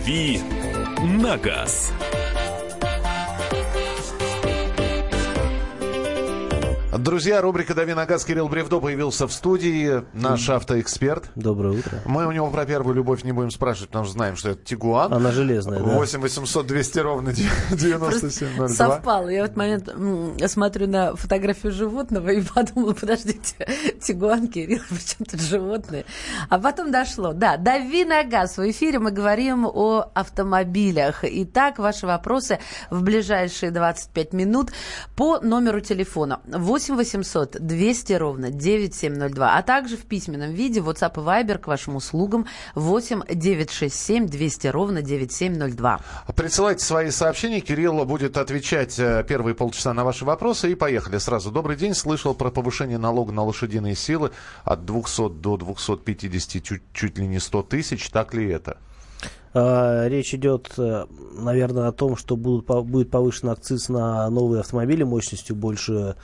«Дави на газ». Друзья, рубрика «Дави на газ» Кирилл Бревдо появился в студии, наш автоэксперт. Доброе утро. Мы у него про первую любовь не будем спрашивать, потому что знаем, что это Тигуан. Она железная, да. 8 800 200 ровно 9702. Совпало. Я в этот момент смотрю на фотографию животного и подумала, подождите, Тигуан, Кирилл, причем тут животные? А потом дошло. Да, дави на газ. В эфире мы говорим о автомобилях. Итак, ваши вопросы в ближайшие 25 минут по номеру телефона 8 800 200 ровно 9702, а также в письменном виде WhatsApp и Viber к вашим услугам 8 967 200 ровно 9702. Присылайте свои сообщения. Кирилл будет отвечать э, первые полчаса на ваши вопросы. И поехали сразу. Добрый день. Слышал про повышение налога на лошадиные силы от 200 до 250, чуть, чуть ли не 100 тысяч. Так ли это? А, Речь идет, э, наверное, о том, что будут, будет повышен акциз на новые автомобили мощностью больше,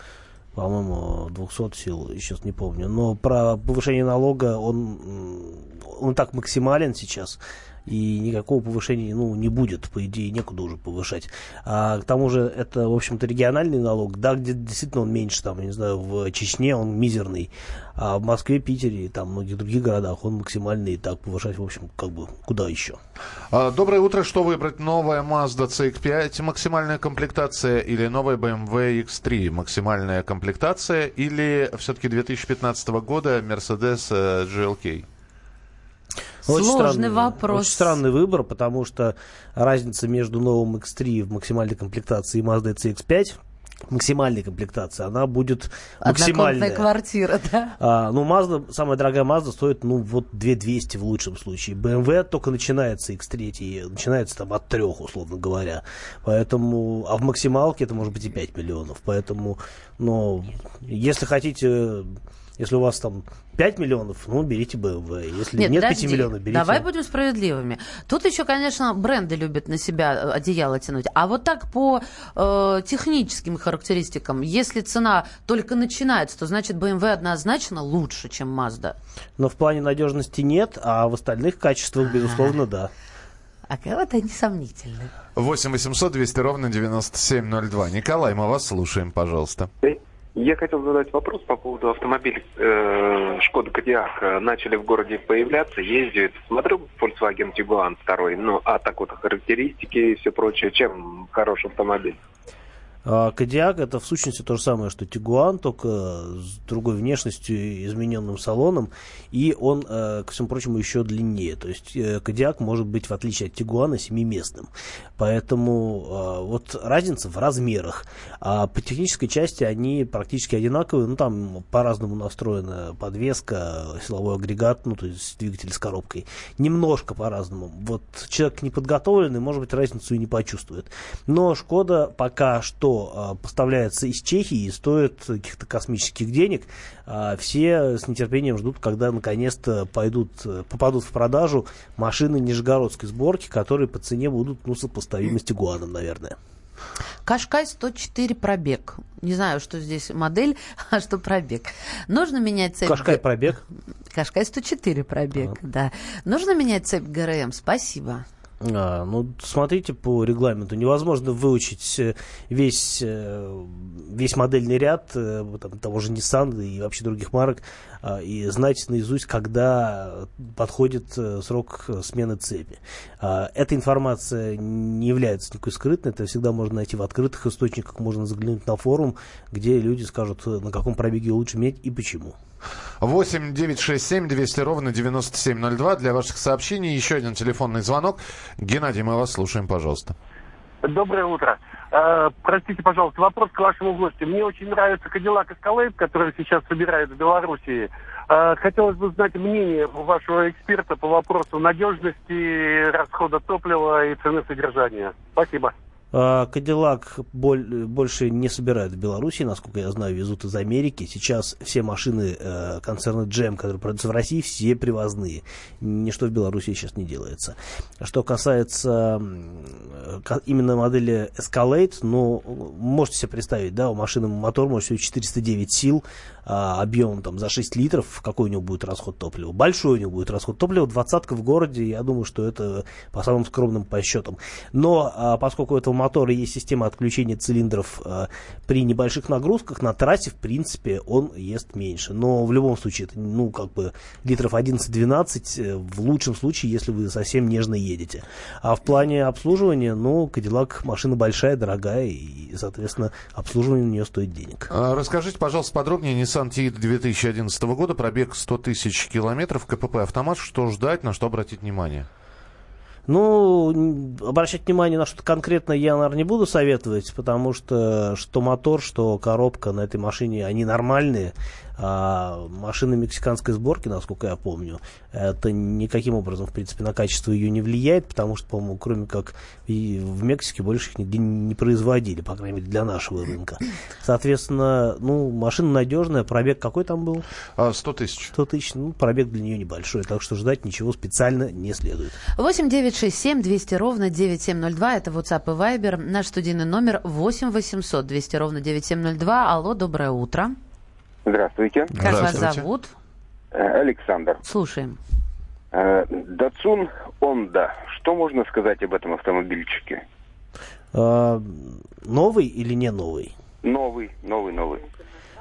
по-моему, 200 сил, сейчас не помню. Но про повышение налога, он, он так максимален сейчас, и никакого повышения ну, не будет, по идее, некуда уже повышать. А к тому же это, в общем-то, региональный налог, да, где действительно он меньше, там, не знаю, в Чечне он мизерный, а в Москве, Питере и там многих других городах он максимальный, и так повышать, в общем, как бы, куда еще? А, Доброе утро. Что выбрать? Новая Mazda CX-5 максимальная комплектация или новая BMW X3 максимальная комплектация или все-таки 2015 года Mercedes э, GLK? Сложный вопрос. Очень странный выбор, потому что разница между новым X3 в максимальной комплектации и Mazda CX-5 максимальной комплектации, она будет максимальная. квартира, да? А, ну, Mazda, самая дорогая Mazda стоит, ну, вот 2200 в лучшем случае. BMW только начинается X3, начинается там от трех, условно говоря. Поэтому, а в максималке это может быть и 5 миллионов. Поэтому, ну, если хотите, если у вас там 5 миллионов, ну, берите BMW. Если нет, 5 подожди. миллионов, берите... Давай будем справедливыми. Тут еще, конечно, бренды любят на себя э, одеяло тянуть. А вот так по э, техническим характеристикам, если цена только начинается, то значит BMW однозначно лучше, чем Mazda. Но в плане надежности нет, а в остальных качествах, безусловно, да. А кого-то они сомнительны. 8 800 200 ровно 9702. Николай, мы вас слушаем, пожалуйста. Я хотел задать вопрос по поводу автомобилей э, Шкода Кодиак. Э, Начали в городе появляться, ездят. Смотрю Volkswagen Tiguan 2, ну, а так вот характеристики и все прочее. Чем хороший автомобиль? А Кодиак это в сущности то же самое, что Тигуан, только с другой внешностью измененным салоном, и он, э, ко всему прочему, еще длиннее. То есть э, Кодиак может быть, в отличие от Тигуана, семиместным. Поэтому э, вот разница в размерах. А по технической части они практически одинаковые, ну там по-разному настроена подвеска, силовой агрегат, ну то есть двигатель с коробкой. Немножко по-разному. Вот человек неподготовленный, может быть, разницу и не почувствует. Но Шкода пока что э, поставляется из Чехии и стоит каких-то космических денег. А все с нетерпением ждут, когда наконец-то пойдут, попадут в продажу машины нижегородской сборки, которые по цене будут ну, сопоставимы с Тигуаном, наверное. Кашкай 104 пробег. Не знаю, что здесь модель, а что пробег. Нужно менять цепь... Кашкай пробег. Кашкай 104 пробег, да. Нужно менять цепь ГРМ? Спасибо. А, ну, смотрите по регламенту. Невозможно выучить э, весь, э, весь модельный ряд э, там, того же Nissan и вообще других марок а, и знать наизусть, когда подходит срок смены цепи. А, Эта информация не является никакой скрытной, это всегда можно найти в открытых источниках, можно заглянуть на форум, где люди скажут, на каком пробеге лучше менять и почему. 8 9 6 7 200 ровно 9702 для ваших сообщений. Еще один телефонный звонок. Геннадий, мы вас слушаем, пожалуйста. Доброе утро. Э, простите, пожалуйста, вопрос к вашему гостю. Мне очень нравится Кадиллак Escalade, который сейчас собирают в Белоруссии. Э, хотелось бы знать мнение вашего эксперта по вопросу надежности, расхода топлива и цены содержания. Спасибо. А, Кадиллак больше не собирают в Беларуси, насколько я знаю, везут из Америки. Сейчас все машины э, концерна GM, которые продаются в России, все привозные. Ничто в Беларуси сейчас не делается. Что касается именно модели Escalade, ну, можете себе представить, да, у машины мотор может всего 409 сил, а, объемом там за 6 литров, какой у него будет расход топлива. Большой у него будет расход топлива, двадцатка в городе, я думаю, что это по самым скромным подсчетам. Но а, поскольку у этого мотора есть система отключения цилиндров а, при небольших нагрузках, на трассе, в принципе, он ест меньше. Но в любом случае, это, ну, как бы литров 11-12, э, в лучшем случае, если вы совсем нежно едете. А в плане обслуживания, ну, Кадиллак машина большая, дорогая, и, соответственно, обслуживание у нее стоит денег. Расскажите, пожалуйста, подробнее, не Nissan Tiid 2011 года, пробег 100 тысяч километров, КПП автомат. Что ждать, на что обратить внимание? Ну, обращать внимание на что-то конкретное я, наверное, не буду советовать, потому что что мотор, что коробка на этой машине, они нормальные. А машина мексиканской сборки, насколько я помню, это никаким образом, в принципе, на качество ее не влияет, потому что, по-моему, кроме как и в Мексике больше их нигде не производили, по крайней мере, для нашего рынка. Соответственно, ну, машина надежная, пробег какой там был? 100 а, тысяч. 100 тысяч, ну, пробег для нее небольшой, так что ждать ничего специально не следует. 8 9 6 7 200 ровно 9702, это WhatsApp и Viber, наш студийный номер 8 800 200 ровно 9702. Алло, доброе утро. Здравствуйте. Как Здравствуйте. вас зовут? Э, Александр. Слушаем. Э, Датсун Онда. Что можно сказать об этом автомобильчике? А, новый или не новый? Новый, новый, новый.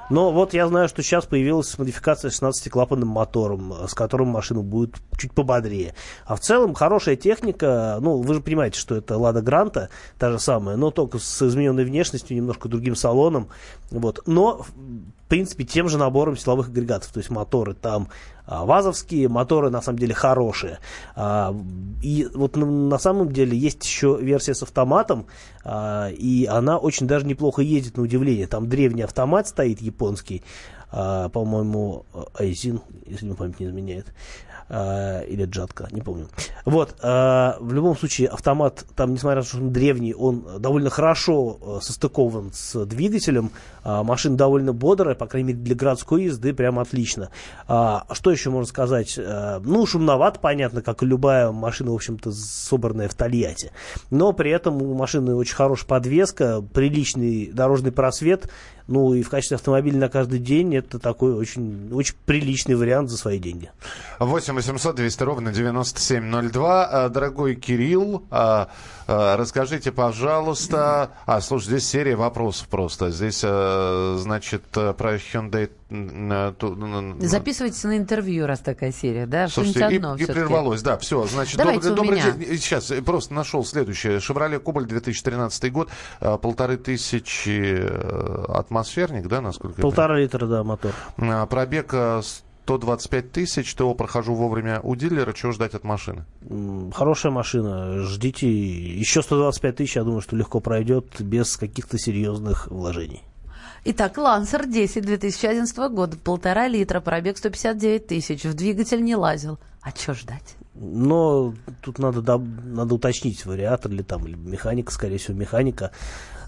Но вот я знаю, что сейчас появилась модификация с 16-клапанным мотором, с которым машина будет чуть пободрее. А в целом хорошая техника, ну, вы же понимаете, что это Лада Гранта, та же самая, но только с измененной внешностью, немножко другим салоном. Вот. Но, в принципе, тем же набором силовых агрегатов. То есть моторы там вазовские, моторы на самом деле хорошие. А, и вот на, самом деле есть еще версия с автоматом, а, и она очень даже неплохо едет на удивление. Там древний автомат стоит японский, а, по-моему, Айзин, если мне память не изменяет. А, или Джатка, не помню. Вот, а, в любом случае, автомат, там, несмотря на то, что он древний, он довольно хорошо а, состыкован с двигателем, машина довольно бодрая, по крайней мере, для городской езды прям отлично. Что еще можно сказать? Ну, шумновато, понятно, как и любая машина, в общем-то, собранная в Тольятти. Но при этом у машины очень хорошая подвеска, приличный дорожный просвет, ну и в качестве автомобиля на каждый день это такой очень, очень приличный вариант за свои деньги. 8 8 800 200 ровно 9702. А, дорогой Кирилл, а, а, расскажите, пожалуйста... А, слушай, здесь серия вопросов просто. Здесь, значит, про Hyundai... Записывайтесь на интервью, раз такая серия, да? Слушайте, и, и прервалось, да, все. Значит, Давайте добрый, добрый день. Сейчас, э, просто нашел следующее. Шевроле Кобаль 2013 год, полторы тысячи э, атмосферник, да, насколько Полтора литра, да, мотор. Пробег э, то 25 тысяч, то прохожу вовремя у дилера, чего ждать от машины? Хорошая машина, ждите. Еще 125 тысяч, я думаю, что легко пройдет без каких-то серьезных вложений. Итак, Лансер 10 2011 года, полтора литра, пробег 159 тысяч, в двигатель не лазил. А что ждать? Но тут надо, надо уточнить вариатор ли там, либо механика, скорее всего, механика.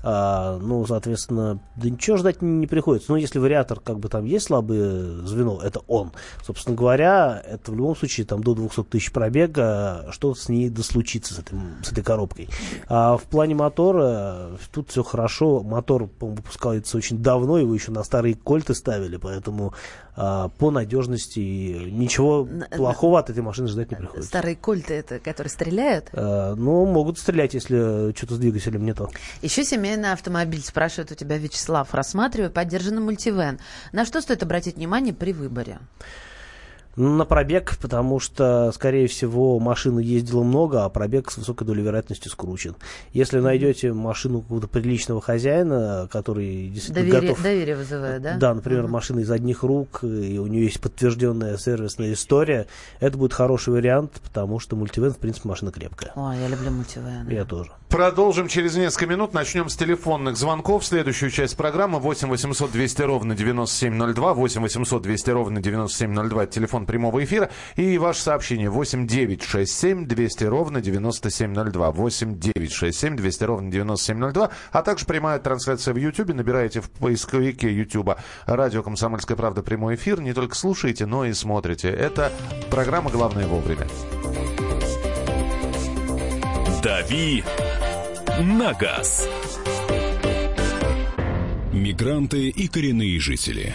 А, ну, соответственно, да ничего ждать не, не приходится. Ну, если вариатор, как бы там есть слабое звено, это он. Собственно говоря, это в любом случае там до 200 тысяч пробега, что с ней дослучится, с, этой, с этой коробкой. А в плане мотора, тут все хорошо. Мотор, по-моему, выпускается очень давно, его еще на старые кольты ставили, поэтому а, по надежности ничего плохого от этой машины ждать не приходится. Старые кольты, это которые стреляют? А, ну, могут стрелять, если что-то с двигателем не то. Еще семейный автомобиль, спрашивает у тебя Вячеслав. Рассматриваю поддержанный мультивен. На что стоит обратить внимание при выборе? На пробег, потому что, скорее всего, машина ездила много, а пробег с высокой долей вероятности скручен. Если найдете машину какого-то приличного хозяина, который действительно доверие, готов... Доверие вызывает, да? Да, например, uh-huh. машина из одних рук, и у нее есть подтвержденная сервисная история, это будет хороший вариант, потому что мультивен, в принципе, машина крепкая. О, я люблю мультивен. Я тоже. Продолжим через несколько минут. Начнем с телефонных звонков. Следующую часть программы 8 800 200 ровно 9702. 8 800 200 ровно 9702. Телефон прямого эфира. И ваше сообщение 8 9 6 7 200 ровно 9702. 8 9 6 7 200 ровно 9702. А также прямая трансляция в YouTube. Набираете в поисковике YouTube радио «Комсомольская правда» прямой эфир. Не только слушаете, но и смотрите. Это программа «Главное вовремя». «Дави на газ». Мигранты и коренные жители.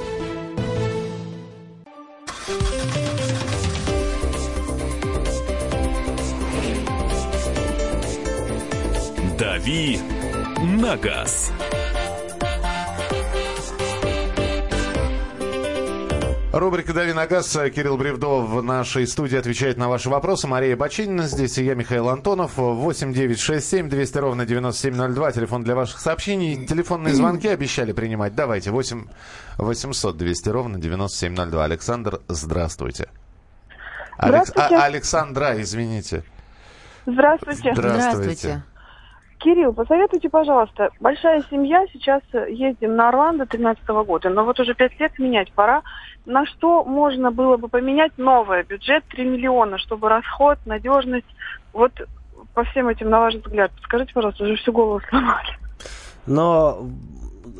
«Дави на газ». Рубрика «Дави на газ». Кирилл Бревдов в нашей студии отвечает на ваши вопросы. Мария Бочинина здесь, и я, Михаил Антонов. 8 9 6 7 200 ровно 9702. Телефон для ваших сообщений. Телефонные звонки обещали принимать. Давайте. 8 800 200 ровно 9702. Александр, здравствуйте. Алекс... А, Александра, извините. Здравствуйте. Здравствуйте. Кирилл, посоветуйте, пожалуйста, большая семья, сейчас ездим на Орландо 13 года, но вот уже пять лет менять пора. На что можно было бы поменять новое? Бюджет 3 миллиона, чтобы расход, надежность, вот по всем этим, на ваш взгляд, скажите, пожалуйста, уже всю голову сломали. Но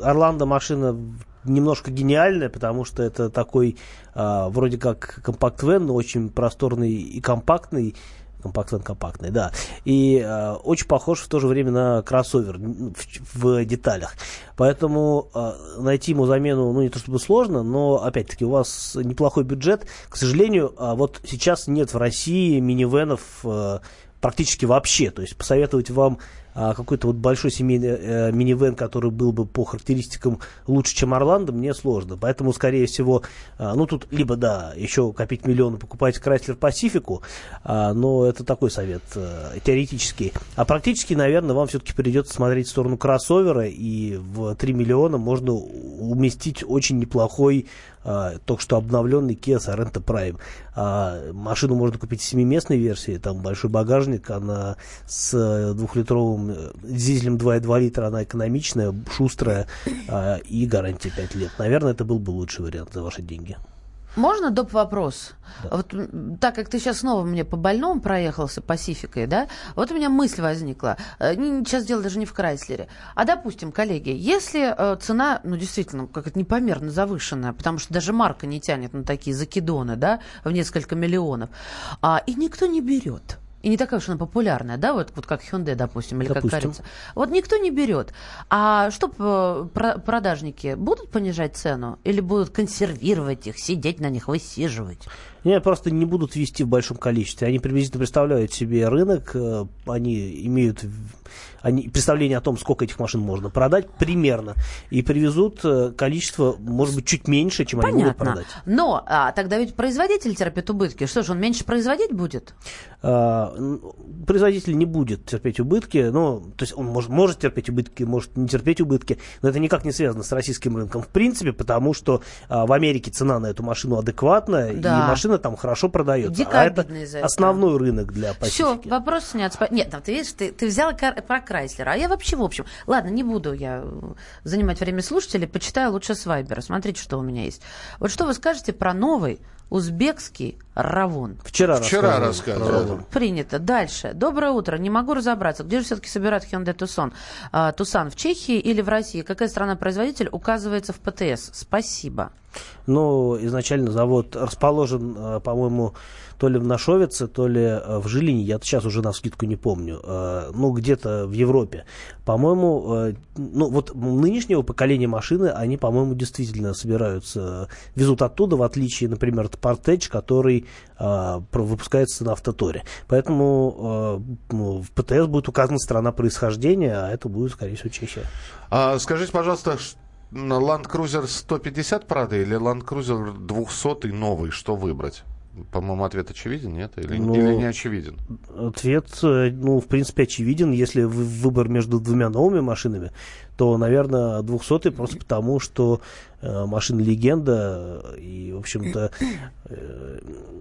Орландо машина немножко гениальная, потому что это такой а, вроде как компакт-вен, но очень просторный и компактный компактный, компактный, да. И э, очень похож в то же время на кроссовер в, в деталях. Поэтому э, найти ему замену, ну, не то чтобы сложно, но, опять-таки, у вас неплохой бюджет. К сожалению, э, вот сейчас нет в России минивенов э, практически вообще. То есть посоветовать вам а, какой-то вот большой семейный э, минивэн, который был бы по характеристикам лучше, чем Орландо, мне сложно. Поэтому, скорее всего, а, ну тут либо, да, еще копить миллионы, покупать Chrysler Pacific, а, но это такой совет а, теоретический. А практически, наверное, вам все-таки придется смотреть в сторону кроссовера, и в 3 миллиона можно уместить очень неплохой а, только что обновленный Kia Sorento Prime. А, машину можно купить в семиместной версии, там большой багажник, она с двухлитровым э, дизелем 2,2 литра, она экономичная, шустрая а, и гарантия 5 лет. Наверное, это был бы лучший вариант за ваши деньги. Можно доп. вопрос? Да. Вот так как ты сейчас снова мне по больному проехался Пасификой, да, вот у меня мысль возникла. Э, сейчас дело даже не в Крайслере. А допустим, коллеги, если э, цена, ну действительно, как это непомерно завышенная, потому что даже марка не тянет на такие закидоны, да, в несколько миллионов, а, и никто не берет и не такая уж она популярная, да, вот, вот как Hyundai, допустим, или допустим. как кажется. Вот никто не берет. А что э, продажники будут понижать цену или будут консервировать их, сидеть на них, высиживать? Нет, просто не будут вести в большом количестве. Они приблизительно представляют себе рынок, э, они имеют они, представление о том, сколько этих машин можно продать, примерно, и привезут э, количество, может быть, чуть меньше, чем Понятно. они могут продать. Но а, тогда ведь производитель терпит убытки. Что же, он меньше производить будет? А, производитель не будет терпеть убытки, ну, то есть он может, может терпеть убытки, может не терпеть убытки, но это никак не связано с российским рынком в принципе, потому что а, в Америке цена на эту машину адекватная, да. и машина там хорошо продается. Дико а это основной рынок для Пасифики. Все, вопрос снят. Нет, там, ты видишь, ты, ты взял про Крайслера. А я вообще, в общем, ладно, не буду я занимать время слушателей, почитаю лучше с Вайбера. Смотрите, что у меня есть. Вот что вы скажете про новый узбекский равон. Вчера, Вчера рассказывал. Принято. Дальше. Доброе утро. Не могу разобраться, где же все-таки собирают Hyundai Tucson? А, Тусан в Чехии или в России? Какая страна-производитель указывается в ПТС? Спасибо. Ну, изначально завод расположен, а, по-моему, то ли в Нашовице, то ли а, в Жилине, я сейчас уже на скидку не помню, ну, где-то в Европе. По-моему, ну, вот нынешнего поколения машины, они, по-моему, действительно собираются, везут оттуда, в отличие, например, от Partech, который э, выпускается на автоторе. Поэтому э, в ПТС будет указана страна происхождения, а это будет, скорее всего, Чехия. А, скажите, пожалуйста, Land Cruiser 150 Prado или Land Cruiser 200 новый, что выбрать? По-моему, ответ очевиден, нет? Или, Ну, или не очевиден? Ответ, э, ну, в принципе, очевиден. Если вы- выбор между двумя новыми машинами, то, наверное, 200 просто потому, что э, машина легенда, э, и, в общем-то, э,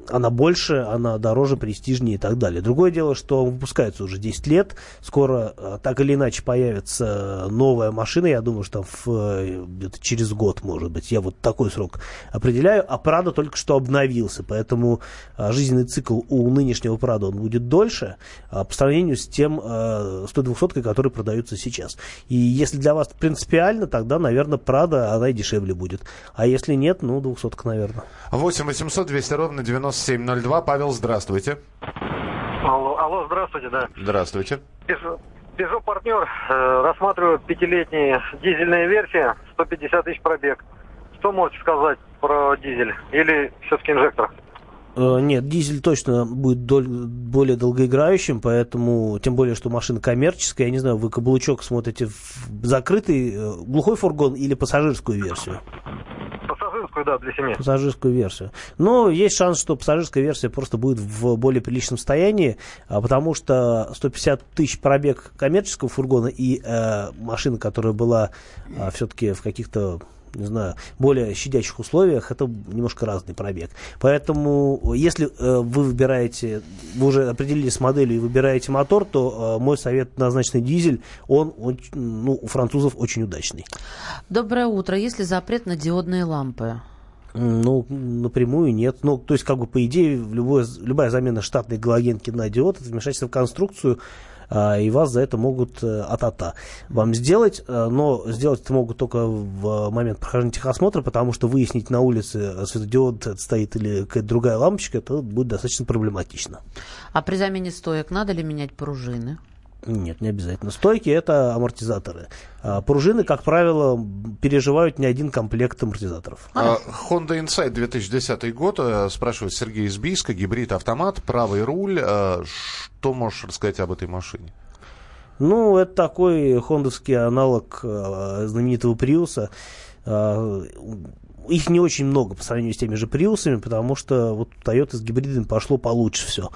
она больше, она дороже, престижнее и так далее. Другое дело, что он выпускается уже 10 лет, скоро э, так или иначе появится новая машина, я думаю, что там в, э, где-то через год, может быть, я вот такой срок определяю, а Прада только что обновился, поэтому а, жизненный цикл у нынешнего Прада он будет дольше а, по сравнению с тем э, 100-200, который продаются сейчас. И если для вас принципиально, тогда, наверное, Прада, она и дешевле будет. А если нет, ну, 200 наверное. 8 800 200 ровно 9702. Павел, здравствуйте. Алло, алло, здравствуйте, да. Здравствуйте. Peugeot, партнер э, рассматривают пятилетние дизельные версии, 150 тысяч пробег. Что можете сказать про дизель? Или все-таки инжектор? Э, Нет, дизель точно будет доль- более долгоиграющим, поэтому, тем более, что машина коммерческая, я не знаю, вы каблучок смотрите в закрытый э, глухой фургон или пассажирскую версию? Пассажирскую, да, для семьи. пассажирскую версию. Но есть шанс, что пассажирская версия просто будет в более приличном состоянии, а, потому что 150 тысяч пробег коммерческого фургона и э, машина, которая была все-таки в каких-то не знаю, более щадящих условиях, это немножко разный пробег. Поэтому, если э, вы выбираете, вы уже определились с моделью и выбираете мотор, то э, мой совет назначенный дизель, он, очень, ну, у французов очень удачный. Доброе утро. Есть ли запрет на диодные лампы? Ну, напрямую нет. Ну, то есть, как бы, по идее, любое, любая замена штатной галогенки на диод это вмешательство в конструкцию, и вас за это могут э, а-та-та вам сделать, э, но сделать это могут только в момент прохождения техосмотра, потому что выяснить на улице, э, светодиод стоит или какая-то другая лампочка, это будет достаточно проблематично. А при замене стоек надо ли менять пружины? Нет, не обязательно. Стойки это амортизаторы. А Пружины, как правило, переживают не один комплект амортизаторов. А, Honda Insight 2010 год, э, спрашивает Сергей из Бийска, гибрид автомат, правый руль. Э, Что можешь рассказать об этой машине? Ну, это такой хондовский аналог э, знаменитого Приуса. Э, их не очень много по сравнению с теми же Приусами, потому что вот Toyota с гибридами пошло получше все.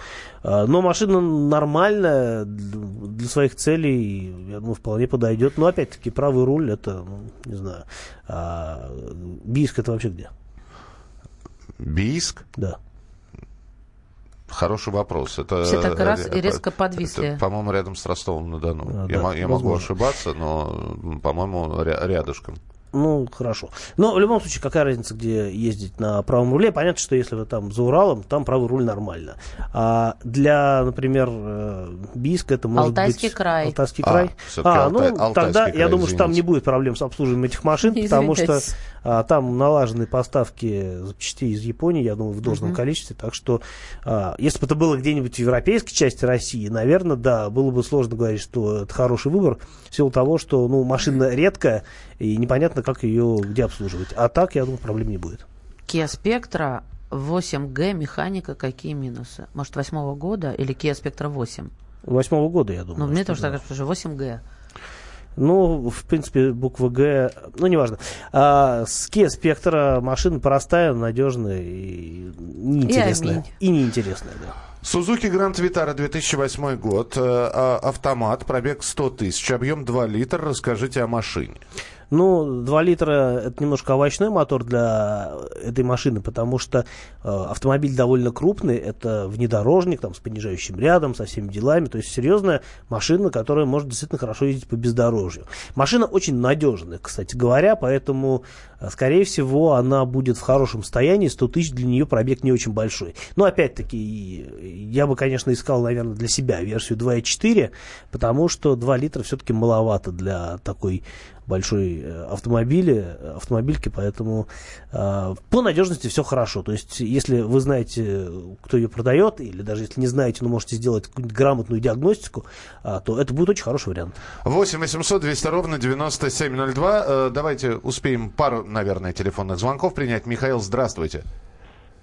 Но машина нормальная для своих целей, я думаю, вполне подойдет. Но опять-таки правый руль это, ну, не знаю, а, Бийск это вообще где? Бийск? Да. Хороший вопрос. Это, Все так раз э, и резко это, подвисли. по-моему, рядом с Ростовом-на-Дону. А, я да, я могу ошибаться, но, по-моему, ря- рядышком. Ну, хорошо. Но в любом случае, какая разница, где ездить на правом руле? Понятно, что если вы там за Уралом, там правый руль нормально. А для, например, э, Бийска это может Алтайский быть... край. Алтайский А, край. А, Алтай- ну, Алтайский тогда край, я думаю, что там не будет проблем с обслуживанием этих машин, потому что а, там налажены поставки запчастей из Японии, я думаю, в должном количестве. Так что, а, если бы это было где-нибудь в европейской части России, наверное, да, было бы сложно говорить, что это хороший выбор, в силу того, что ну, машина редкая, и непонятно, как ее где обслуживать. А так, я думаю, проблем не будет. Kia Spectra 8G, механика, какие минусы? Может, восьмого года или Kia Spectra 8? Восьмого года, я думаю. Ну, мне тоже да. так кажется, что 8G. Ну, в принципе, буква Г, ну, неважно. А, с Kia Spectra машина простая, надежная и неинтересная. аминь. И, неинтересная, да. Сузуки Гранд Витара 2008 год, э, а, автомат, пробег 100 тысяч, объем 2 литра. Расскажите о машине. Ну, 2 литра это немножко овощной мотор для этой машины, потому что э, автомобиль довольно крупный, это внедорожник там, с понижающим рядом, со всеми делами, то есть серьезная машина, которая может действительно хорошо ездить по бездорожью. Машина очень надежная, кстати говоря, поэтому, скорее всего, она будет в хорошем состоянии, 100 тысяч для нее пробег не очень большой. Но, опять-таки, я бы, конечно, искал, наверное, для себя версию 2.4, потому что 2 литра все-таки маловато для такой большой э, автомобиля, э, автомобильки, поэтому э, по надежности все хорошо. То есть, если вы знаете, кто ее продает, или даже если не знаете, но можете сделать какую-нибудь грамотную диагностику, а, то это будет очень хороший вариант. 8 800 200 ровно 9702. Э, Давайте успеем пару, наверное, телефонных звонков принять. Михаил, здравствуйте.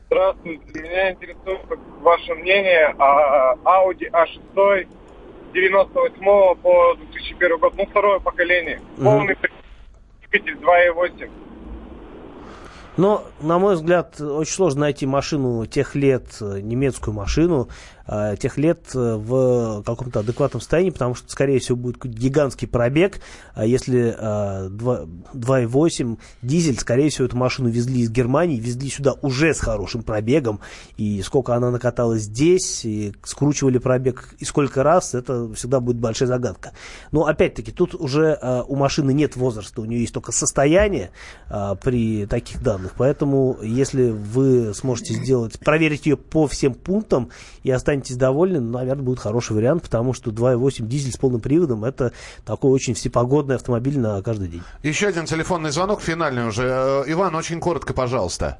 Здравствуйте. Меня интересует ваше мнение о Audi A6 98 по 2001 год. Ну, второе поколение. Мгм. Полный двигатель 2.8. Но, на мой взгляд, очень сложно найти машину тех лет, э, немецкую машину, э, тех лет э, в каком-то адекватном состоянии, потому что, скорее всего, будет гигантский пробег. А если 2,8 дизель, скорее всего, эту машину везли из Германии, везли сюда уже с хорошим пробегом. И сколько она накаталась здесь, и скручивали пробег и сколько раз, это всегда будет большая загадка. Но, опять-таки, тут уже у машины нет возраста, у нее есть только состояние при таких данных. Поэтому, если вы сможете сделать, проверить ее по всем пунктам и останетесь довольны, ну, наверное, будет хороший вариант, потому что 2.8 дизель с полным приводом это такой очень всепогодный автомобиль на каждый день. Еще один телефонный звонок, финальный уже. Э, Иван, очень коротко, пожалуйста.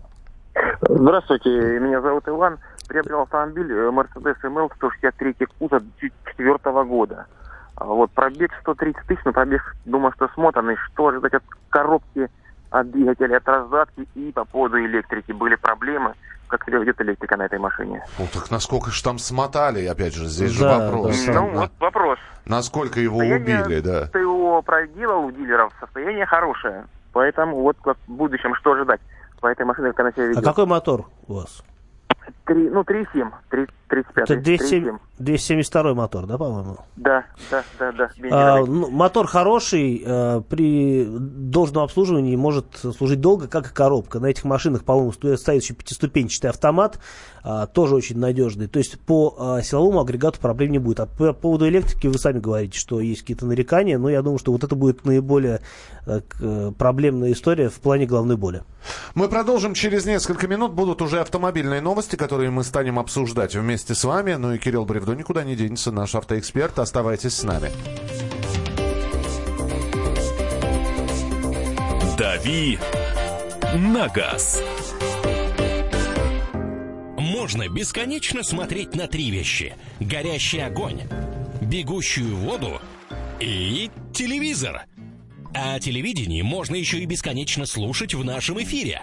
Здравствуйте, меня зовут Иван. Приобрел автомобиль э, Mercedes ML 163 кузов 2004 года. А вот пробег 130 тысяч, но пробег, думаю, что смотанный. Что ожидать от коробки от двигателя, от раздатки и по поводу электрики были проблемы. Как себя ведет электрика на этой машине? Ну так насколько же там смотали, опять же, здесь да, же вопрос. Да, ну вот вопрос. Насколько его Состояние убили, да. Его проделал у дилеров, состояние хорошее. Поэтому вот как в будущем что ожидать по этой машине, как она себя ведет. А какой мотор у вас? 3, ну, 3,7, 35. Это 207, 272 мотор, да, по-моему? Да, да, да, да. А, ну, мотор хороший, а, при должном обслуживании может служить долго, как и коробка. На этих машинах, по-моему, стоит еще пятиступенчатый автомат, а, тоже очень надежный. То есть по а, силовому агрегату проблем не будет. А по поводу электрики вы сами говорите, что есть какие-то нарекания, но я думаю, что вот это будет наиболее так, э, проблемная история в плане головной боли. Мы продолжим через несколько минут. Будут уже автомобильные новости, которые мы станем обсуждать вместе с вами. Ну и Кирилл Бревдо никуда не денется, наш автоэксперт. Оставайтесь с нами. «Дави на газ». Можно бесконечно смотреть на три вещи. Горящий огонь, бегущую воду и телевизор. А телевидение можно еще и бесконечно слушать в нашем эфире.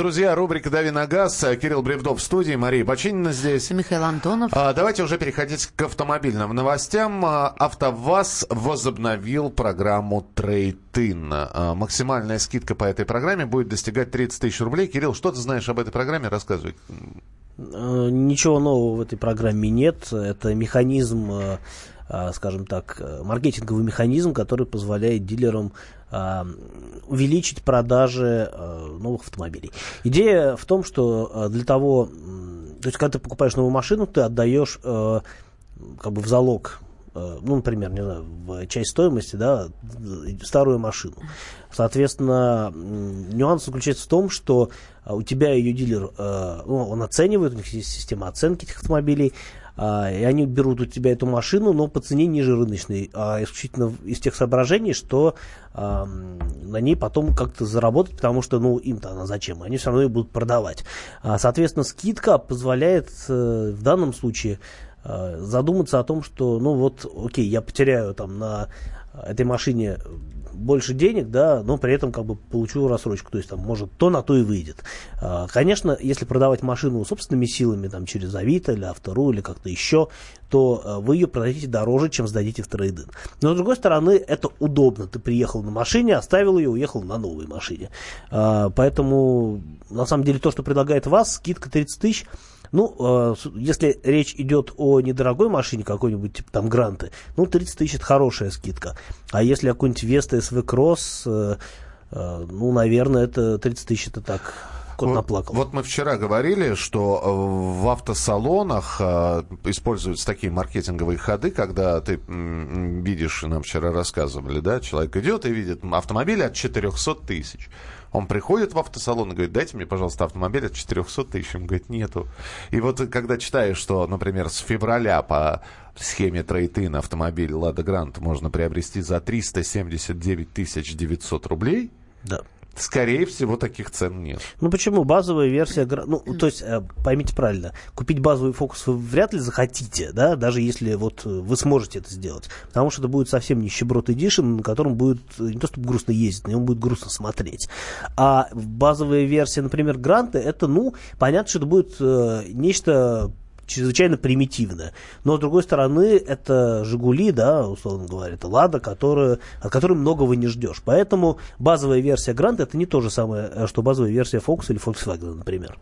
Друзья, рубрика «Дави на газ». Кирилл Бревдов в студии, Мария Бочинина здесь. Михаил Антонов. А, давайте уже переходить к автомобильным новостям. А, АвтоВАЗ возобновил программу Трейд-ин. А, максимальная скидка по этой программе будет достигать 30 тысяч рублей. Кирилл, что ты знаешь об этой программе? Рассказывай. Э, ничего нового в этой программе нет. Это механизм э, скажем так, маркетинговый механизм, который позволяет дилерам увеличить продажи новых автомобилей. Идея в том, что для того, то есть когда ты покупаешь новую машину, ты отдаешь как бы в залог ну, например, не знаю, в часть стоимости, да, старую машину. Соответственно, нюанс заключается в том, что у тебя ее дилер, ну, он оценивает, у них есть система оценки этих автомобилей, и они берут у тебя эту машину, но по цене ниже рыночной, а исключительно из тех соображений, что на ней потом как-то заработать, потому что, ну, им-то она зачем, они все равно ее будут продавать. Соответственно, скидка позволяет э, в данном случае Э, задуматься о том, что, ну вот, окей, я потеряю там на этой машине больше денег, да, но при этом как бы получу рассрочку, то есть там может то на то и выйдет. Э, конечно, если продавать машину собственными силами, там через Авито или Автору или как-то еще, то э, вы ее продадите дороже, чем сдадите в трейдинг. Но с другой стороны, это удобно. Ты приехал на машине, оставил ее, уехал на новой машине. Поэтому, на самом деле, то, что предлагает вас, скидка 30 тысяч, ну, э, если речь идет о недорогой машине, какой-нибудь типа там Гранты, ну, 30 тысяч это хорошая скидка. А если какой-нибудь Веста СВ Кросс, э, э, ну, наверное, это 30 тысяч это так кот вот, наплакал. Вот мы вчера говорили, что в автосалонах используются такие маркетинговые ходы, когда ты видишь, нам вчера рассказывали, да, человек идет и видит автомобиль от 400 тысяч. Он приходит в автосалон и говорит, дайте мне, пожалуйста, автомобиль от 400 тысяч. Он говорит, нету. И вот когда читаешь, что, например, с февраля по схеме трейд автомобиль «Лада Грант» можно приобрести за 379 900 рублей – Да. Скорее всего, таких цен нет. Ну почему? Базовая версия... Ну, то есть, э, поймите правильно, купить базовый фокус вы вряд ли захотите, да, даже если вот э, вы сможете это сделать. Потому что это будет совсем нищеброд Edition, на котором будет э, не то чтобы грустно ездить, на нем будет грустно смотреть. А базовая версия, например, Гранта, это, ну, понятно, что это будет э, нечто чрезвычайно примитивное. Но, с другой стороны, это «Жигули», да, условно говоря, это «Лада», которая, от которой многого не ждешь. Поэтому базовая версия Гранта это не то же самое, э, что базовая версия Focus или Volkswagen, например.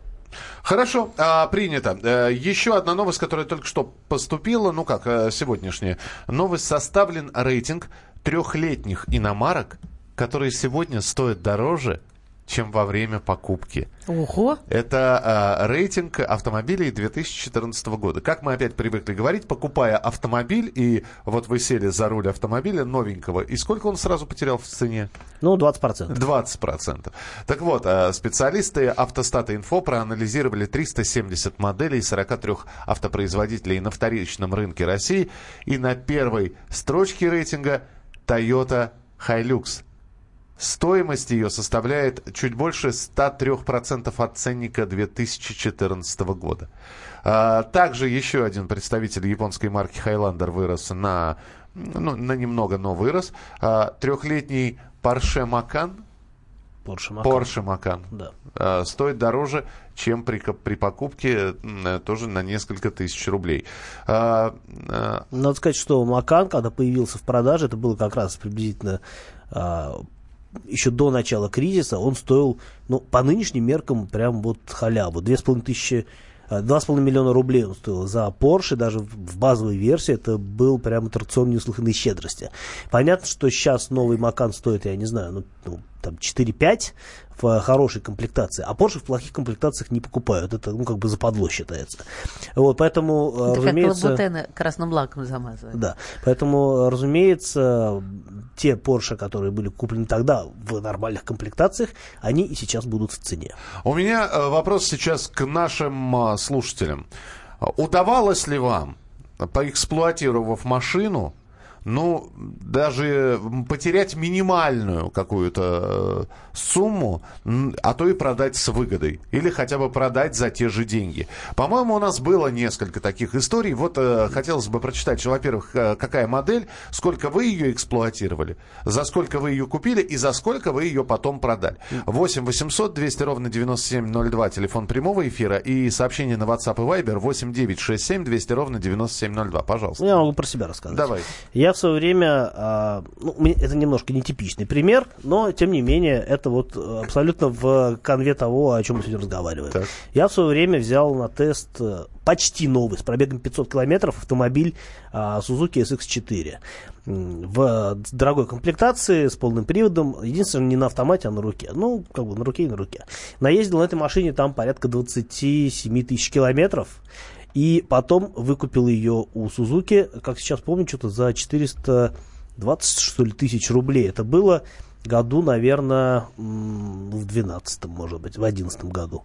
Хорошо, а, принято. Э, Еще одна новость, которая только что поступила, ну как, э, сегодняшняя. Новость составлен рейтинг трехлетних иномарок, которые сегодня стоят дороже, чем во время покупки. Ого! Это а, рейтинг автомобилей 2014 года. Как мы опять привыкли говорить, покупая автомобиль, и вот вы сели за руль автомобиля новенького, и сколько он сразу потерял в цене? Ну, 20%. 20%. Так вот, а, специалисты Автостата Инфо проанализировали 370 моделей 43 автопроизводителей на вторичном рынке России, и на первой строчке рейтинга Toyota Hilux. Стоимость ее составляет чуть больше 103% от ценника 2014 года. А, Также еще один представитель японской марки Highlander вырос на, ну, на немного, но вырос. А, Трехлетний Porsche Macan Porsche Macan. Porsche Macan. Да. А, Стоит дороже, чем при, при покупке э, тоже на несколько тысяч рублей. Надо сказать, что Макан, когда появился в продаже, это было как раз приблизительно еще до начала кризиса, он стоил, ну, по нынешним меркам, прям вот халяву. Две с половиной тысячи а, Два с половиной миллиона рублей он стоил за Porsche, даже в в базовой версии это был прям аттракцион неуслыханной щедрости. Понятно, что сейчас новый Макан стоит, я не знаю, ну, ну, там 4-5 в хорошей комплектации, а Porsche в плохих комплектациях не покупают. Это, ну, как бы западло считается. Вот, поэтому, э, Это как разумеется... лабутены красным лаком замазывают. Да, поэтому, разумеется, те Porsche, которые были куплены тогда в нормальных комплектациях, они и сейчас будут в цене. У меня э, вопрос сейчас к нашим слушателям. Удавалось ли вам, поэксплуатировав машину, ну, даже потерять минимальную какую-то э, сумму, а то и продать с выгодой. Или хотя бы продать за те же деньги. По-моему, у нас было несколько таких историй. Вот э, хотелось бы прочитать, что, во-первых, э, какая модель, сколько вы ее эксплуатировали, за сколько вы ее купили и за сколько вы ее потом продали. 8 800 200 ровно 9702, телефон прямого эфира и сообщение на WhatsApp и Viber 8 9 6 7 200 ровно 9702. Пожалуйста. Я могу про себя рассказать. Давай. Я в свое время, а, ну, это немножко нетипичный пример, но, тем не менее, это вот э, абсолютно в конве того, о чем мы сегодня разговариваем. Так. Я в свое время взял на тест э, почти новый, с пробегом 500 километров, автомобиль а, Suzuki SX4. М, В дорогой комплектации, с полным приводом, единственное, не на автомате, а на руке. Ну, как бы на руке и на руке. Наездил на этой машине там порядка 27 тысяч километров. И потом выкупил ее у Сузуки, как сейчас помню, что-то за 420, что ли, тысяч рублей. Это было году, наверное, в 12 может быть, в 11 году.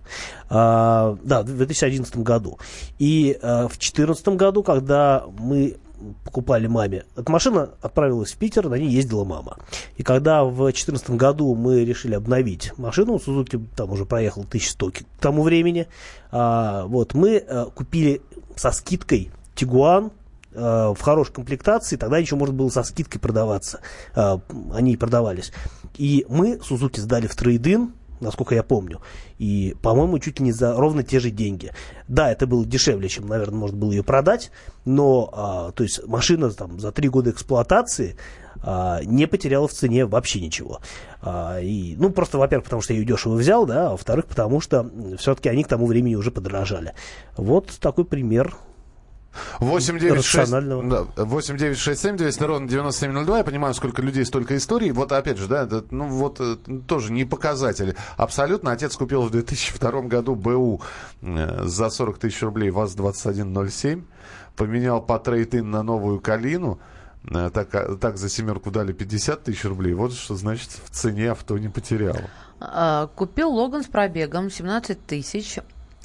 А, да, в 2011 году. И а, в 2014 году, когда мы покупали маме. Эта машина отправилась в Питер, на ней ездила мама. И когда в 2014 году мы решили обновить машину, Сузуки там уже проехал 1100 к тому времени, а, вот, мы а, купили со скидкой Тигуан э, в хорошей комплектации, тогда еще можно было со скидкой продаваться. Э, Они продавались. И мы Сузуки сдали в трейдин, насколько я помню. И, по-моему, чуть ли не за ровно те же деньги. Да, это было дешевле, чем, наверное, можно было ее продать, но, а, то есть, машина там за три года эксплуатации а, не потеряла в цене вообще ничего. А, и, ну, просто, во-первых, потому что я ее дешево взял, да, а во-вторых, потому что все-таки они к тому времени уже подорожали. Вот такой пример 8967 рационального. да, 8967 200 ровно 9702. Я понимаю, сколько людей, столько историй. Вот опять же, да, это, ну вот э, тоже не показатели. Абсолютно. Отец купил в 2002 году БУ э, за 40 тысяч рублей ВАЗ-2107. Поменял по трейд на новую Калину. Э, Так, а, так за семерку дали 50 тысяч рублей. Вот что значит в цене авто не потеряло. А, Купил Логан с пробегом 17 тысяч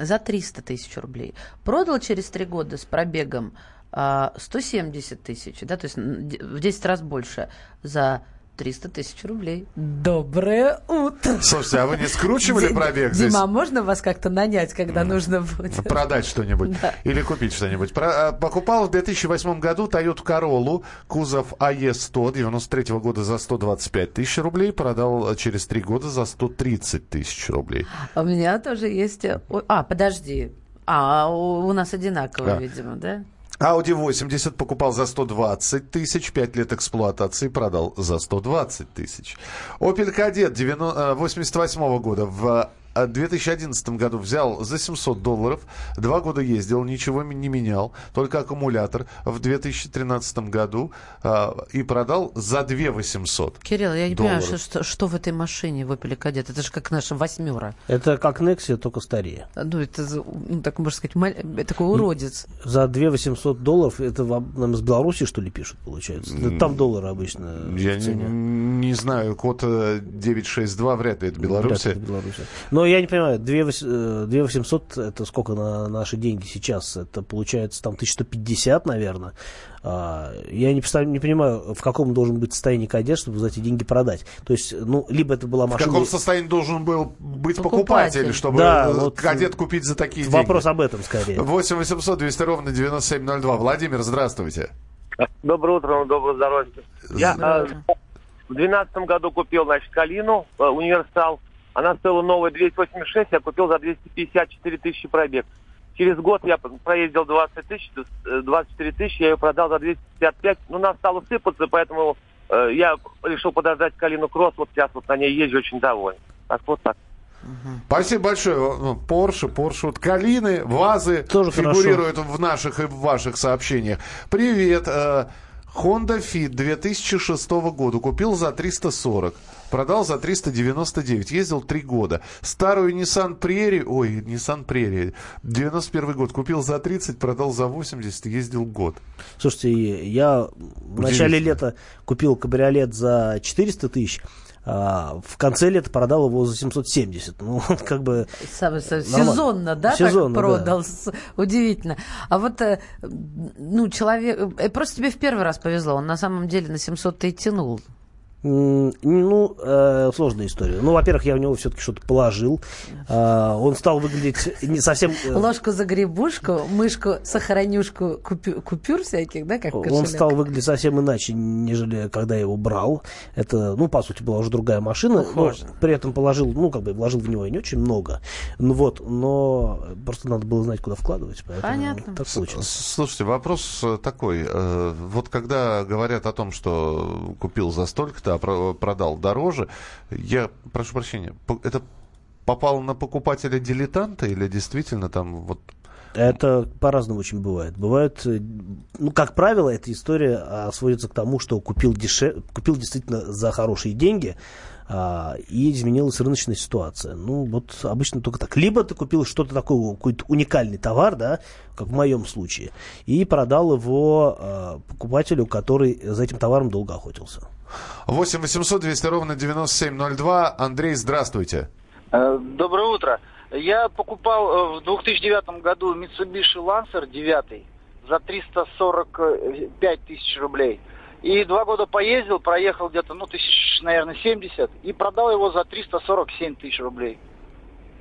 за 300 тысяч рублей. Продал через три года с пробегом а, 170 тысяч, да, то есть в 10 раз больше за 300 тысяч рублей. Доброе утро. Слушайте, а вы не скручивали Ди- пробег здесь? Дима, а можно вас как-то нанять, когда нужно будет? Продать что-нибудь Да. или купить что-нибудь. Про- а, покупал в 2008 году Toyota Corolla, кузов АЕ-100, 93 года за 125 тысяч рублей, продал э, через три года за 130 тысяч рублей. А У меня тоже есть... э, А, подожди. А, у у нас одинаково, Да. видимо, да? Audi 80 покупал за 120 тысяч, 5 лет эксплуатации продал за 120 тысяч. Opel Kadett 90, э, 88 года в э, 2011 году взял за 700 долларов, два года ездил, ничего не менял, только аккумулятор в 2013 году э, и продал за 2 800. Кирилл, я не долларов. понимаю, что, что, что в этой машине в Opel Kadett? Это же как наша восьмера. Это как Nexia, только старее. Ну, это, ну, так можно сказать, маль- э, такой уродец. За 2 800 долларов, это вам, нам из Беларуси, что ли, пишут, получается? Там доллары обычно Я в не, не знаю, код э, 962, вряд ли это Беларусь. это Беларусь. Но я не понимаю, 2 вось- э, 2 800 это сколько на наши деньги сейчас? Это получается там 1150, наверное. А, Я не, представляю, не понимаю, в каком должен быть состоянии кадет, чтобы за эти деньги продать. То есть, ну, либо это была В машина... каком состоянии должен был быть Покупатель. покупатель, чтобы Да, э, вот, кадет купить за такие Вопрос деньги? об этом скорее. 8 800 200 ровно 9702. Владимир, здравствуйте. Доброе утро, доброе здоровья. Я э, в двенадцатом году купил, значит, Калину, э, универсал. Она стоила новая 286, я купил за 254 тысячи пробег. Через год я проездил 20 тысяч, э, 24 тысячи, я ее продал за 255. Ну, она стала сыпаться, поэтому э, я решил подождать Калину Кросс. Вот сейчас вот на ней езжу очень доволен. Так вот так. Спасибо большое. Ну, Порше, Порше, вот Калины, ВАЗы Тоже фигурируют в наших и в ваших сообщениях. Привет. э, Honda Fit 2006 года купил за 340. Продал за 399. Ездил три года. Старую Nissan Prairie, ой, Nissan Prairie, 91 год. Купил за 30, продал за 80, ездил год. Слушайте, я в начале лета купил кабриолет за 400 тысяч, а в конце лета продал его за 770. Ну, как бы... Самое- Нормально. сезонно, да, Сезонно, так да. продал? С- Удивительно. А вот, э, ну, человек... э, Просто тебе в первый раз повезло. Он на самом деле на 700 и тянул. Ну, э, сложная история. Ну, во-первых, я в него все-таки что-то положил. А, он стал выглядеть не совсем... э, Ложку за грибушку, мышку, сохранюшку купю- купюр всяких, да, как Он кошелек? стал выглядеть совсем иначе, нежели когда я его брал. Это, ну, по сути, была уже другая машина. Но при этом положил, ну, как бы вложил в него и не очень много. Ну вот, но просто надо было знать, куда вкладывать. Поэтому Понятно. Так получилось. С- Слушайте, вопрос э, такой. э, Вот когда говорят о том, что купил за столько-то, а про- продал дороже, я прошу прощения, это попало на покупателя-дилетанта или действительно там вот... Это по-разному очень бывает. Бывает, э, ну, как правило, эта история а, сводится к тому, что купил, деше... купил действительно за хорошие деньги, а, и изменилась рыночная ситуация. Ну, вот обычно только так. Либо ты купил что-то такое, какой-то уникальный товар, да, как в моем случае, и продал его а, покупателю, который за этим товаром долго охотился. 8 800 200 ровно 9702. Андрей, здравствуйте. Э, Доброе утро. Я покупал э, в 2009 году Mitsubishi Lancer 9 за 345 тысяч рублей. И два года поездил, проехал где-то, ну, тысяч, наверное, 70, и продал его за 347 тысяч рублей.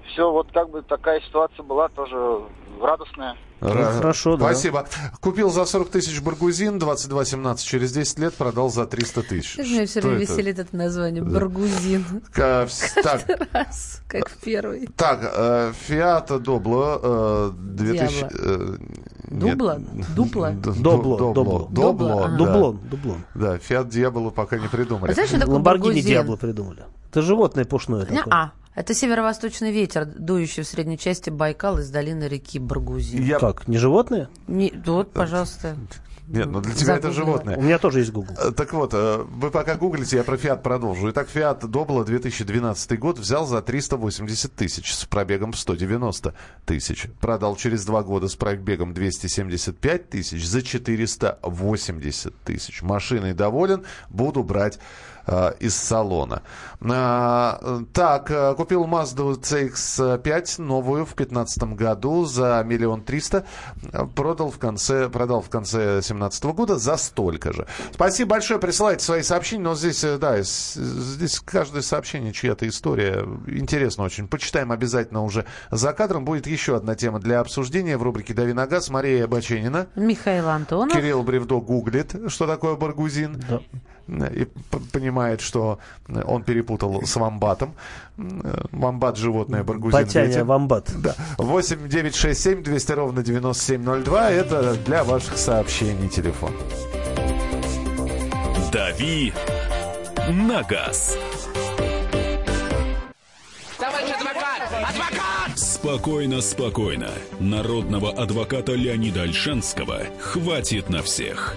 Все, вот как бы такая ситуация была тоже радостная. Ра- хорошо, да. Спасибо. Купил за 40 тысяч Баргузин, 22-17, через 10 лет продал за 300 тысяч. Как меня все время это? веселит это название. Баргузин. Ка- вс- Так, Раз, как в первый. Так, Doblo э, 2000... Диабло. э, нет. Дубло? Дупло? Д- Добло, Добло. добло. Добло, да. Дублон, дублон. Да, Fiat Diablo пока не придумали. А знаешь, что такое Ламборгини Баргузин? Диабло придумали. Это животное пушное такое. А, это северо-восточный ветер, дующий в средней части Байкала из долины реки Баргузин. Я- Как, не животное? Не- вот, пожалуйста. Нет, ну для тебя это Загуглила. животное. У меня тоже есть Google. Э, Так вот, э, вы пока гуглите, я про Fiat продолжу. Итак, Fiat Doblo 2012 год взял за 380 тысяч с пробегом в 190 тысяч. Продал через два года с пробегом 275 тысяч за 480 тысяч. Машиной доволен, буду брать э, из салона. А, так, э, купил Mazda CX-5 новую в 2015 году за миллион триста. Продал в конце, продал в конце 2017 года за столько же. Спасибо большое. Присылайте свои сообщения. Но здесь, э, да, здесь каждое сообщение чья-то история. Интересно очень. Почитаем обязательно уже за кадром. Будет еще одна тема для обсуждения в рубрике «Дави на газ». Мария Баченина. Михаил Антонов. Кирилл Бревдо гуглит, что такое баргузин. И понимает, что он перепутал с вамбатом. Вамбат животное, баргузин Батяня вамбат. Да. 8 9 6 7 200 ровно 9702. Это для ваших сообщений телефон. «Дави на газ». Товарищ адвокат! Адвокат! Спокойно, спокойно. Народного адвоката Леонида Альшанского хватит на всех.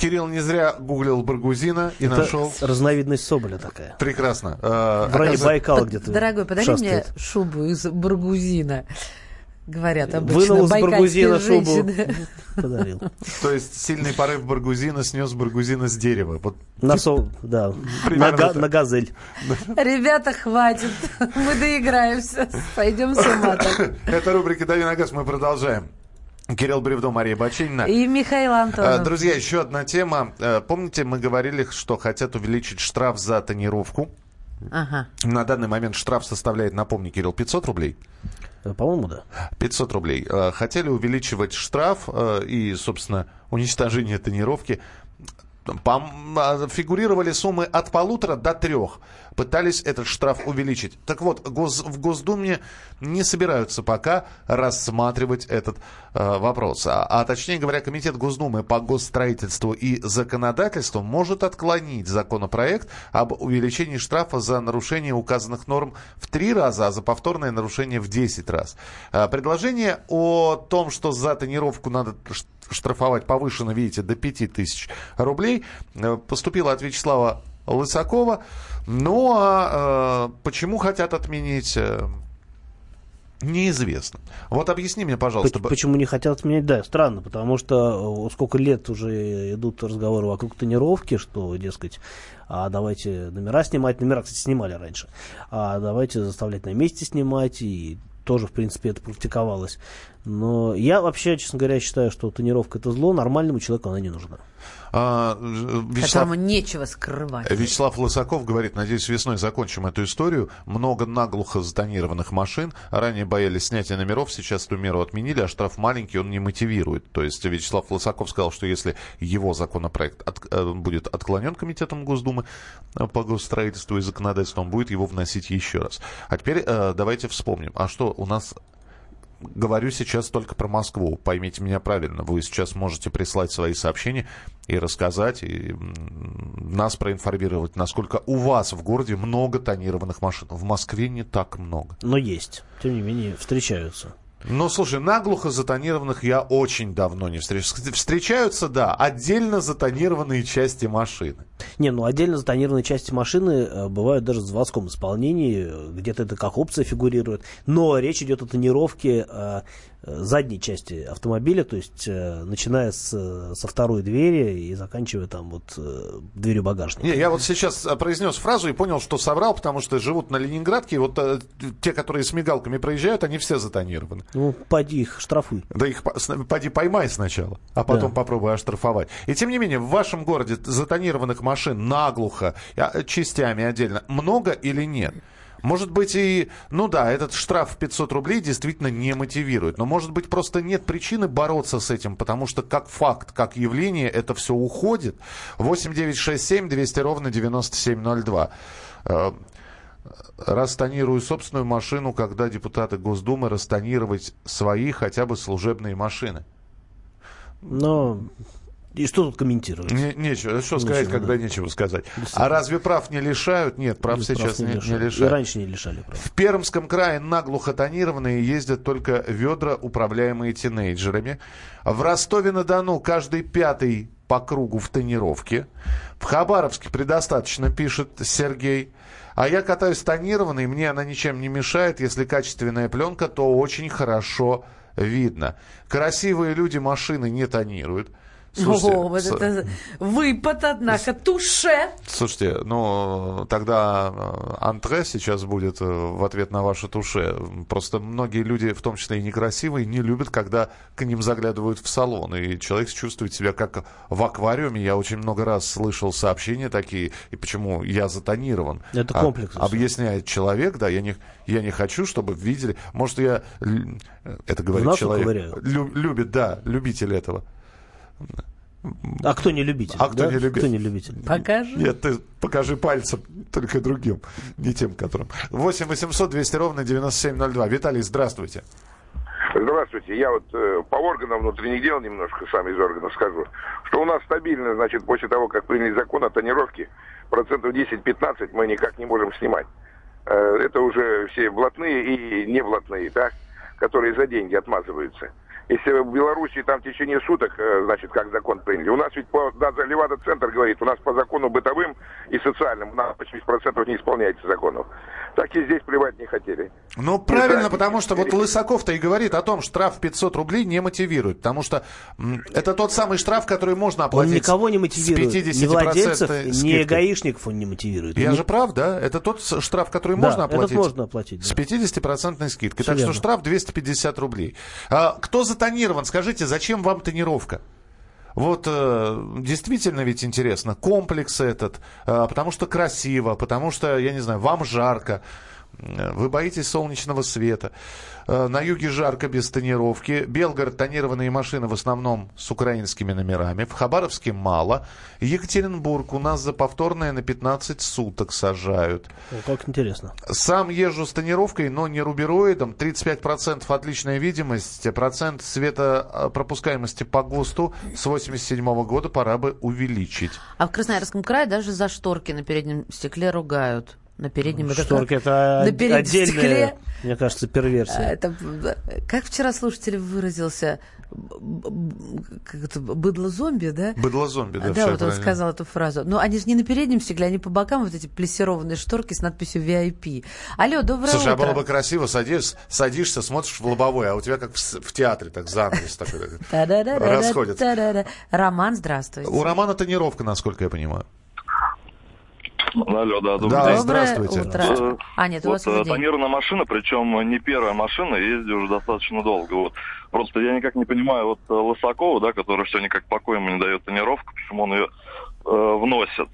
Кирилл не зря гуглил баргузина и Это нашел... разновидность соболя такая. Прекрасно. Э, В районе оказывается- Байкала где-то Дорогой, подари шастает. мне шубу из баргузина. Говорят обычно Вынул из баргузина шубу. Подарил. То есть сильный порыв баргузина снес баргузина с дерева. Вот На со... да. На, га- на газель. Ребята, хватит. Мы доиграемся. Пойдем с ума. Это рубрика «Дави на газ». Мы продолжаем. Кирилл Бревдо, Мария Бачинина. И Михаил Э, Антонов. Друзья, еще одна тема. Э, Помните, мы говорили, что хотят увеличить штраф за тонировку. Ага. На данный момент штраф составляет, напомни, Кирилл, 500 рублей. Э, По-моему, да. 500 рублей. Э, Хотели увеличивать штраф э, и, собственно, уничтожение тонировки. А, фигурировали суммы от полутора до трех. Пытались этот штраф увеличить. Так вот, гос- в Госдуме не собираются пока рассматривать этот э, вопрос. А, а точнее говоря, Комитет Госдумы по госстроительству и законодательству может отклонить законопроект об увеличении штрафа за нарушение указанных норм в три раза, а за повторное нарушение в 10 раз. Э, Предложение о том, что за тонировку надо штрафовать повышенно, видите, до 5000 рублей, э, поступило от Вячеслава Лысакова. Ну, а э, почему хотят отменить, э, неизвестно. Вот объясни мне, пожалуйста. Поч- Почему не хотят отменять? Да, странно, потому что э, сколько лет уже идут разговоры вокруг тонировки, что, дескать, а давайте номера снимать. Номера, кстати, снимали раньше. А давайте заставлять на месте снимать. И тоже, в принципе, это практиковалось. Но я вообще, честно говоря, считаю, что тонировка это зло, нормальному человеку она не нужна. А, Вячеслав, Которому нечего скрывать. Вячеслав Лысаков говорит, надеюсь, весной закончим эту историю. Много наглухо затонированных машин. Ранее боялись снятия номеров, сейчас эту меру отменили, а штраф маленький, он не мотивирует. То есть Вячеслав Лысаков сказал, что если его законопроект от- э, будет отклонен Комитетом Госдумы э, по госстроительству и законодательству, он будет его вносить еще раз. А теперь э, давайте вспомним, а что у нас говорю сейчас только про Москву. Поймите меня правильно. Вы сейчас можете прислать свои сообщения и рассказать, и нас проинформировать, насколько у вас в городе много тонированных машин. В Москве не так много. Но есть. Тем не менее, встречаются. Ну, слушай, наглухо затонированных я очень давно не встречаю. Встречаются, да, отдельно затонированные части машины. Не, ну отдельно затонированные части машины э, бывают даже в заводском исполнении, э, где-то это как опция фигурирует. Но речь идет о тонировке э, задней части автомобиля, то есть э, начиная с, э, со второй двери и заканчивая там вот э, дверью багажника. Не, я вот сейчас э, произнес фразу и понял, что соврал, потому что живут на Ленинградке, и вот э, те, которые с мигалками проезжают, они все затонированы. Ну, поди их штрафуй. Да их поди поймай сначала, а потом Да. попробуй оштрафовать. И тем не менее, в вашем городе затонированных машин наглухо, а, частями отдельно, много или нет? Может быть и, ну да, этот штраф в 500 рублей действительно не мотивирует, но может быть просто нет причины бороться с этим, потому что как факт, как явление это все уходит. 8967 200 ровно 9702. Э, Растонирую собственную машину, когда депутаты Госдумы растонировать свои хотя бы служебные машины. Но И что тут комментировать? Не- нечего. Что Нечего, сказать, да. когда нечего сказать. А разве прав не лишают? Нет, прав Нет, сейчас прав не не, не лишали. И лишают. раньше не лишали прав. В Пермском крае наглухо тонированные ездят только ведра, управляемые тинейджерами. В Ростове-на-Дону каждый пятый по кругу в тонировке. В Хабаровске предостаточно, пишет Сергей. А я катаюсь тонированной, мне она ничем не мешает. Если качественная пленка, то очень хорошо видно. Красивые люди машины не тонируют. Слушайте, О, вот с- это выпад, однако, туше. Слушайте, ну тогда э, антре сейчас будет э, в ответ на ваше туше. Просто многие люди, в том числе и некрасивые, не любят, когда к ним заглядывают в салон. И человек чувствует себя как в аквариуме. Я очень много раз слышал сообщения такие, и почему я затонирован. Это А- комплекс. объясняет человек, да, я не, я не хочу, чтобы видели. Может, я... л- Это говорит человек. лю- любит, да, любитель этого. А кто не любитель? А кто да? не любит? Кто не любитель? Покажи. Нет, ты покажи пальцем только другим, не тем, которым. 8 800 200 ровно 9702. Виталий, здравствуйте. Здравствуйте. Я вот э, по органам внутренних дел немножко сам из органов скажу, что у нас стабильно, значит, после того, как приняли закон о тонировке, процентов 10-15 мы никак не можем снимать. Э, это уже все блатные и не блатные, так, которые за деньги отмазываются. Если в Беларуси там в течение суток, э, значит, как закон приняли, у нас ведь по, даже Левада-центр говорит, у нас по закону бытовым и социальным, у нас 80% не исполняется законов. Так и здесь плевать не хотели. Ну, правильно, потому что вот Лысаков-то и говорит о том, штраф 500 рублей не мотивирует. Потому что это тот самый штраф, который можно Он оплатить никого не с мотивирует. 50% Ни владельцев, ни скидкой. гаишников он не мотивирует. Я Он же прав, да? Это тот с- штраф, который Да, можно этот оплатить. можно оплатить, С 50% скидкой. Всё так что верно. штраф 250 рублей. А, кто затонирован? Скажите, зачем вам тонировка? Вот э, действительно ведь интересно, комплекс этот, э, потому что красиво, потому что, я не знаю, вам жарко, вы боитесь солнечного света. Э, На юге жарко без тонировки. Белгород тонированные машины в основном с украинскими номерами. В Хабаровске мало. Екатеринбург у нас за повторное на 15 суток сажают. О, как интересно. Сам езжу с тонировкой, но не рубероидом. 35% отличная видимость. Процент светопропускаемости по ГОСТу с 87 года пора бы увеличить. А в Красноярском крае даже за шторки на переднем стекле ругают. На переднем это Шторки как? это на переднем отдельная, стекле. мне кажется, А, перверсия. Это, э, как вчера слушатель выразился, как это, быдло-зомби, да? Быдло-зомби, да, Да, всё вот он правильно. сказал эту фразу. Но они же не на переднем стекле, они по бокам вот эти плессированные шторки с надписью VIP. Алло, доброе Слушай, а утро. было бы красиво, садишь, садишься, смотришь в лобовое, а у тебя как в, в театре, так занавес такой. Та-да-да. Роман, здравствуйте. У Романа тонировка, насколько я понимаю. Алло, да, добрый Да, день. здравствуйте. утро. Э, А, нет, у вот, вас уже э, тонированная машина, причем не первая машина, ездит уже достаточно долго. Вот. Просто я никак не понимаю вот э, Лысакова, да, который все никак покоя ему не дает тонировку, почему он ее э, вносит.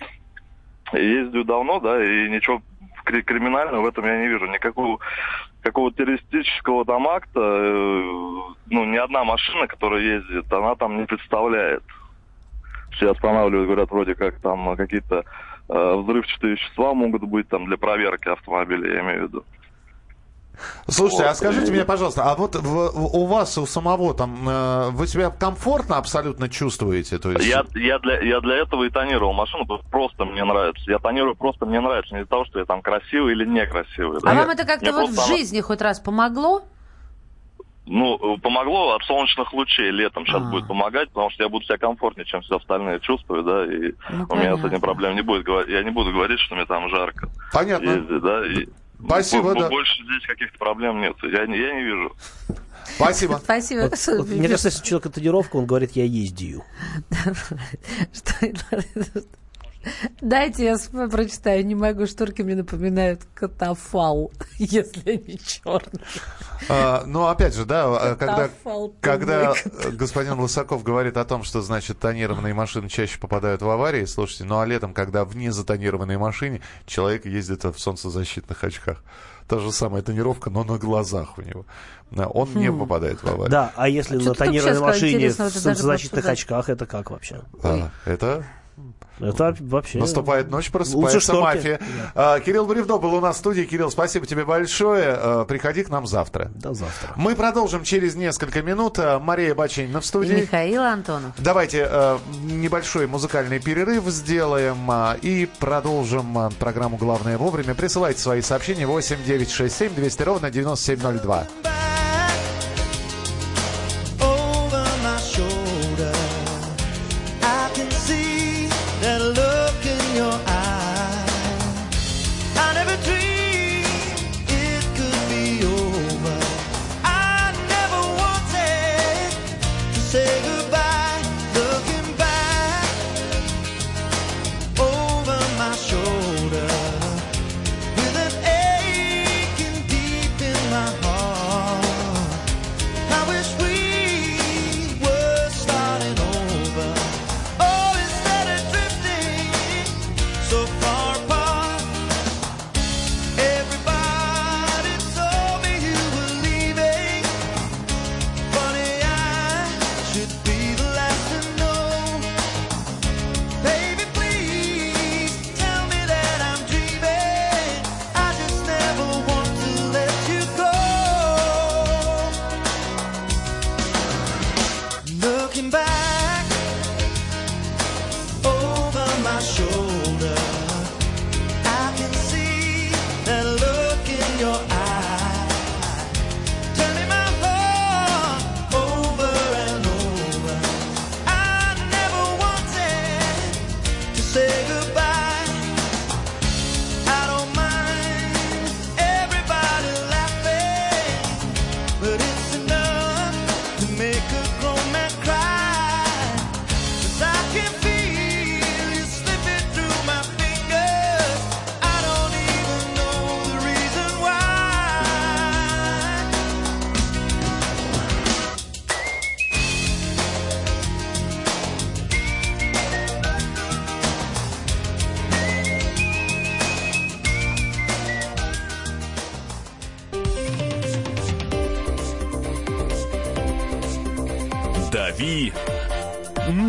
Ездию давно, да, и ничего кри- криминального в этом я не вижу. Никакого какого террористического там акта, э, ну, ни одна машина, которая ездит, она там не представляет. Все останавливают, говорят, вроде как там какие-то взрывчатые вещества могут быть там для проверки автомобиля, я имею в виду. Слушайте, а Вот. скажите мне, пожалуйста, а вот в- в- у вас, у самого там, э, вы себя комфортно абсолютно чувствуете? То есть... Я, я, для, я для этого и тонировал машину, просто мне нравится. Я тонирую просто мне нравится, не из-за того, что я там красивый или некрасивый. да. А Я- вам это как-то вот в просто жизни хоть раз помогло? Ну, помогло от солнечных лучей летом сейчас А. будет помогать, потому что я буду себя комфортнее, чем все остальные чувствую, да, и Ну, у меня с этим проблем не будет. Я не буду говорить, что мне там жарко. Понятно. ездить, да, и Спасибо, бо- да. Больше здесь каких-то проблем нет. Я, не- я не вижу. Спасибо. Спасибо. Вот- вот мне кажется, если у человека он говорит, я ездию. Дайте я прочитаю. Не могу, шторки мне напоминают катафал, если они черные. А, ну, опять же, да, а, когда, когда э, господин Лысаков говорит о том, что, значит, тонированные машины чаще попадают в аварии, слушайте, ну, а летом, когда в незатонированной машине человек ездит в солнцезащитных очках. Та же самая тонировка, но на глазах у него. Он не Хм. попадает в аварию. Да, а если А на тонированной машине в солнцезащитных очках, это как вообще? А, это Это вообще... Наступает ночь, просыпается мафия. А, Кирилл Бревдо был у нас в студии. Кирилл, спасибо тебе большое. А, Приходи к нам завтра. До завтра. Мы продолжим через несколько минут. А, Мария Бачинина в И студии. Михаил Антонов. Давайте небольшой музыкальный перерыв сделаем и продолжим программу «Главное вовремя». Присылайте свои сообщения 8 9 6 7 200 ровно 9702.